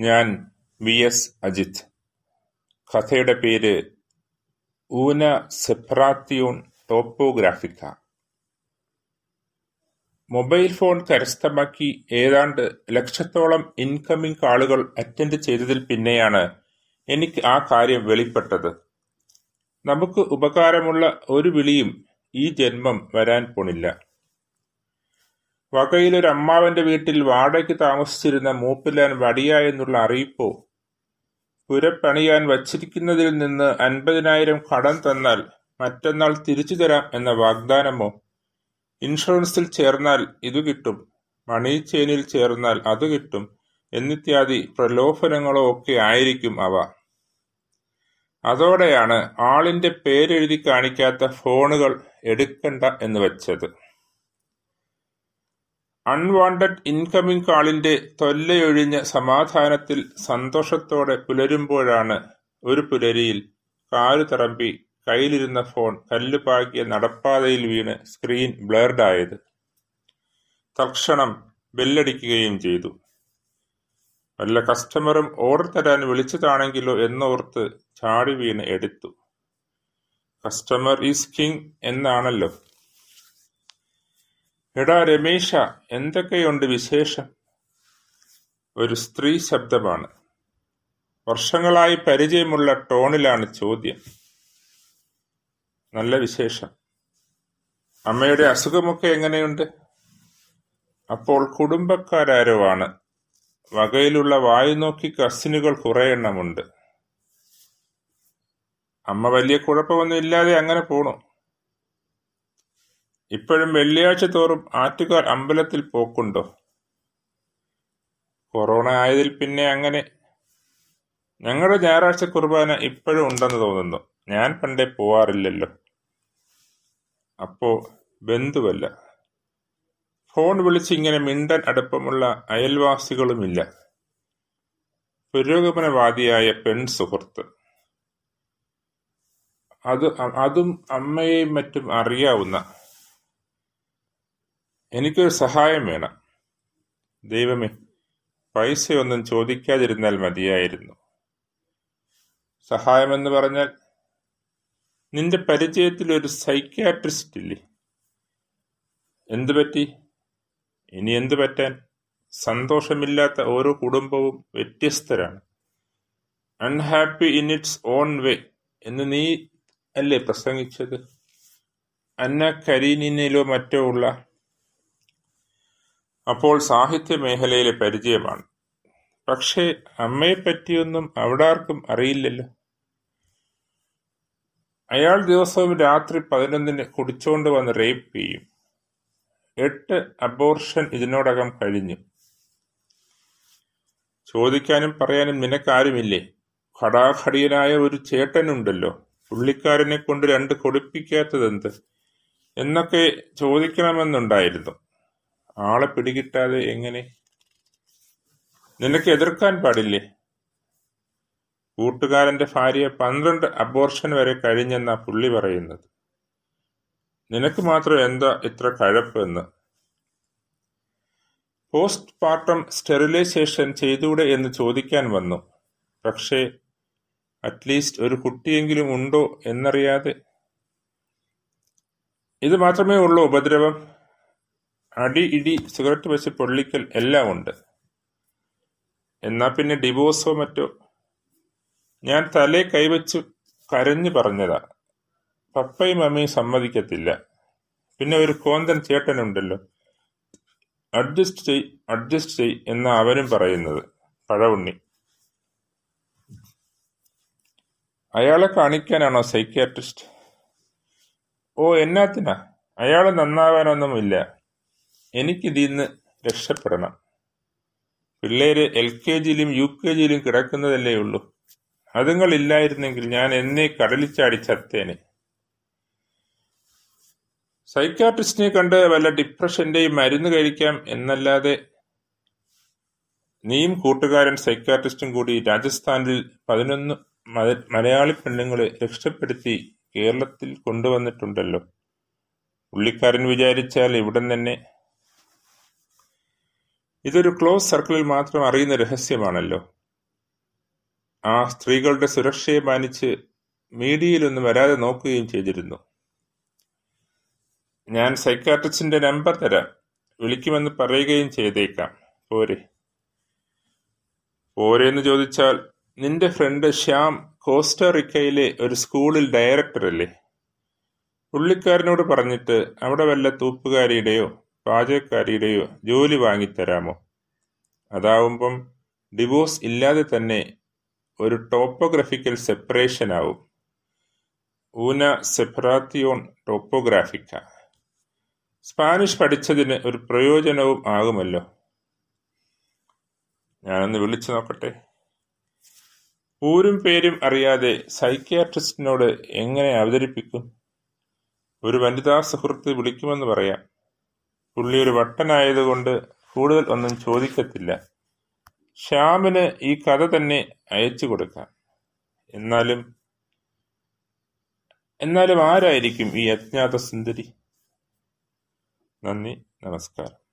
ഞാൻ V S Ajith. കഥയുടെ പേര് ഊന സെപ്പറാത്തിയൂൺ ടോപ്പോഗ്രാഫിക്ക. മൊബൈൽ ഫോൺ കരസ്ഥമാക്കി ഏതാണ്ട് ലക്ഷത്തോളം ഇൻകമ്മിംഗ് കാളുകൾ അറ്റൻഡ് ചെയ്തതിൽ പിന്നെയാണ് എനിക്ക് ആ കാര്യം വെളിപ്പെട്ടത്. നമുക്ക് ഉപകാരമുള്ള ഒരു വിളിയും ഈ ജന്മം വരാൻ പോണില്ല. വകയിലൊരമ്മാവന്റെ വീട്ടിൽ വാടകയ്ക്ക് താമസിച്ചിരുന്ന മൂപ്പിലാൻ വടിയായെന്നുള്ള അറിയിപ്പോ, പുരപ്പണിയാൻ വച്ചിരിക്കുന്നതിൽ നിന്ന് അൻപതിനായിരം കടം തന്നാൽ മറ്റന്നാൾ തിരിച്ചു തരാം എന്ന വാഗ്ദാനമോ, ഇൻഷുറൻസിൽ ചേർന്നാൽ ഇതു കിട്ടും, മണി ചെയിനിൽ ചേർന്നാൽ അത് കിട്ടും എന്നിത്യാദി പ്രലോഭനങ്ങളോ ഒക്കെ ആയിരിക്കും അവ. അതോടെയാണ് ആളിന്റെ പേരെഴുതി കാണിക്കാത്ത ഫോണുകൾ എടുക്കണ്ട എന്ന് വച്ചത്. അൺവാണ്ടഡ് ഇൻകമ്മിങ് കാളിന്റെ തൊല്ലയൊഴിഞ്ഞ സമാധാനത്തിൽ സന്തോഷത്തോടെ പുലരുമ്പോഴാണ് ഒരു പുലരിയിൽ കാലു തറമ്പി കയ്യിലിരുന്ന ഫോൺ കല്ലുപാകിയ നടപ്പാതയിൽ വീണ് സ്ക്രീൻ ബ്ലേർഡായത് തൽക്ഷണം ബെല്ലടിക്കുകയും ചെയ്തു. വല്ല കസ്റ്റമറും ഓർഡർ തരാൻ വിളിച്ചതാണെങ്കിലോ എന്നോർത്ത് ചാടി വീണ് എടുത്തു. കസ്റ്റമർ ഈസ് കിങ് എന്നാണല്ലോ. എടാ രമേശ എന്തൊക്കെയുണ്ട് വിശേഷം? ഒരു സ്ത്രീ ശബ്ദമാണ്. വർഷങ്ങളായി പരിചയമുള്ള ടോണിലാണ് ചോദ്യം. നല്ല വിശേഷം. അമ്മയുടെ അസുഖമൊക്കെ എങ്ങനെയുണ്ട്? അപ്പോൾ കുടുംബക്കാരാരോ ആണ്. വകയിലുള്ള വായുനോക്കി കസിനുകൾ കുറെയെണ്ണമുണ്ട്. അമ്മ വലിയ കുഴപ്പമൊന്നും ഇല്ലാതെ അങ്ങനെ പോണു. ഇപ്പോഴും വെള്ളിയാഴ്ച തോറും ആറ്റുകാർ അമ്പലത്തിൽ പോക്കുണ്ടോ? കൊറോണ ആയതിൽ പിന്നെ അങ്ങനെ. ഞങ്ങളുടെ ഞായറാഴ്ച കുർബാന ഇപ്പോഴും ഉണ്ടെന്ന് തോന്നുന്നു. ഞാൻ പണ്ടേ പോവാറില്ലല്ലോ. അപ്പോ ബന്ധുവല്ല. ഫോൺ വിളിച്ച് ഇങ്ങനെ മിണ്ടൻ അടുപ്പമുള്ള അയൽവാസികളുമില്ല. പുരോഗമനവാദിയായ പെൺ സുഹൃത്ത് അത് അതും അമ്മയെയും മറ്റും അറിയാവുന്ന. എനിക്കൊരു സഹായം വേണം. ദൈവമേ, പൈസയൊന്നും ചോദിക്കാതിരുന്നാൽ മതിയായിരുന്നു. സഹായമെന്ന് പറഞ്ഞാൽ, നിന്റെ പരിചയത്തിൽ ഒരു സൈക്യാട്രിസ്റ്റ് ഇല്ലേ? എന്തു പറ്റി ഇനി എന്തു പറ്റാൻ? സന്തോഷമില്ലാത്ത ഓരോ കുടുംബവും വ്യത്യസ്തരാണ്. Unhappy in its own way എന്ന് നീ അല്ലേ പ്രസംഗിച്ചത്? അന്ന കരീനിനിലോ മറ്റോ ഉള്ള. അപ്പോൾ സാഹിത്യമേഖലയിലെ പരിചയമാണ്. പക്ഷേ അമ്മയെപ്പറ്റിയൊന്നും അവിടാർക്കും അറിയില്ലല്ലോ. അയാൾ ദിവസവും രാത്രി പതിനൊന്നിന് കുടിച്ചുകൊണ്ട് വന്ന് റേപ്പ് ചെയ്യും. എട്ട് അബോർഷൻ ഇതിനോടകം കഴിഞ്ഞു. ചോദിക്കാനും പറയാനും നിനക്കാരുമില്ലേ? ഘടാഘടിയനായ ഒരു ചേട്ടനുണ്ടല്ലോ. പുള്ളിക്കാരനെ കൊണ്ട് രണ്ട് കൊടുപ്പിക്കാത്തതെന്ത്? എന്നൊക്കെ ചോദിക്കണമെന്നുണ്ടായിരുന്നു. ആളെ പിടികിട്ടാതെ എങ്ങനെ? നിനക്ക് എതിർക്കാൻ പാടില്ലേ? കൂട്ടുകാരന്റെ ഭാര്യയെ പന്ത്രണ്ട് അബോർഷൻ വരെ കഴിഞ്ഞെന്നാ പുള്ളി പറയുന്നത്. നിനക്ക് മാത്രം എന്താ ഇത്ര കഴപ്പ് എന്ന്? പോസ്റ്റ് പാർട്ടം സ്റ്റെറിലൈസേഷൻ ചെയ്തൂടെ എന്ന് ചോദിക്കാൻ വന്നു. പക്ഷേ അറ്റ്ലീസ്റ്റ് ഒരു കുട്ടിയെങ്കിലും ഉണ്ടോ എന്നറിയാതെ. ഇത് മാത്രമേ ഉള്ളൂ ഉപദ്രവം? അടി, ഇടി, സിഗരറ്റ് വെച്ച് പൊള്ളിക്കൽ എല്ലാം ഉണ്ട്. എന്നാ പിന്നെ ഡിവോഴ്സോ മറ്റോ? ഞാൻ തലേ കൈവച്ച് കരഞ്ഞു പറഞ്ഞതാ. പപ്പയും അമ്മയും സമ്മതിക്കത്തില്ല. പിന്നെ ഒരു കോന്തൻ ചേട്ടനുണ്ടല്ലോ. അഡ്ജസ്റ്റ് ചെയ് അഡ്ജസ്റ്റ് ചെയ് എന്നാ അവനും പറയുന്നത്. പഴവുണ്ണി. അയാളെ കാണിക്കാനാണോ സൈക്യാട്രിസ്റ്റ്? ഓ എന്നാത്തിനാ? അയാൾ നന്നാവാനൊന്നുമില്ല. എനിക്കിതീന്ന് രക്ഷപ്പെടണം. പിള്ളേര് എൽ കെ ജിയിലും യു കെ ജിയിലും കിടക്കുന്നതല്ലേ കിടക്കുന്നതല്ലേയുള്ളൂ. അതുങ്ങളില്ലായിരുന്നെങ്കിൽ ഞാൻ എന്നെ കടലിച്ചാടി ചാടി ചത്തേനെ. സൈക്കാട്രിസ്റ്റിനെ കണ്ട് വല്ല ഡിപ്രഷന്റെയും മരുന്ന് കഴിക്കാം എന്നല്ലാതെ. നീയും കൂട്ടുകാരൻ സൈക്കാട്രിസ്റ്റും കൂടി രാജസ്ഥാനിൽ പതിനൊന്ന് മലയാളി പെണ്ണുങ്ങളെ രക്ഷപ്പെടുത്തി കേരളത്തിൽ കൊണ്ടുവന്നിട്ടുണ്ടല്ലോ. പുള്ളിക്കാരൻ വിചാരിച്ചാൽ ഇവിടെ തന്നെ. ഇതൊരു ക്ലോസ് സർക്കിളിൽ മാത്രം അറിയുന്ന രഹസ്യമാണല്ലോ. ആ സ്ത്രീകളുടെ സുരക്ഷയെ മാനിച്ച് മീഡിയയിലൊന്നും വരാതെ നോക്കുകയും ചെയ്തിരുന്നു. ഞാൻ സൈക്കാട്രിസ്റ്റിന്റെ നമ്പർ തരാം. വിളിക്കുമെന്ന് പറയുകയും ചെയ്തേക്കാം. പോരെ. പോരെന്ന് ചോദിച്ചാൽ നിന്റെ ഫ്രണ്ട് ശ്യാം കോസ്റ്ററിക്കയിലെ ഒരു സ്കൂളിൽ ഡയറക്ടറല്ലേ പുള്ളിക്കാരനോട് പറഞ്ഞിട്ട് അവിടെ വല്ല തൂപ്പുകാരിയുടെയോ പാചകക്കാരിയുടെയോ ജോലി വാങ്ങിത്തരാമോ? അതാവുമ്പം ഡിവോഴ്സ് ഇല്ലാതെ തന്നെ ഒരു ടോപ്പോഗ്രഫിക്കൽ സെപ്പറേഷൻ ആവും. ഊന സെപ്പറാത്തിയോൺ ടോപ്പോഗ്രാഫിക്ക സ്പാനിഷ് പഠിച്ചതിന് ഒരു പ്രയോജനവും ആകുമല്ലോ. ഞാനൊന്ന് വിളിച്ചു നോക്കട്ടെ. ഊരും പേരും അറിയാതെ സൈക്യാട്രിസ്റ്റിനോട് എങ്ങനെ അവതരിപ്പിക്കും? ഒരു വനിതാ സുഹൃത്ത് വിളിക്കുമെന്ന് പറയാം. പുള്ളി ഒരു വട്ടനായതുകൊണ്ട് കൂടുതൽ ഒന്നും ചോദിക്കത്തില്ല. ശ്യാമിന് ഈ കഥ തന്നെ അയച്ചു കൊടുക്കാം. എന്നാലും എന്നാലും ആരായിരിക്കും ഈ അജ്ഞാത സുന്ദരി നന്ദി നമസ്കാരം.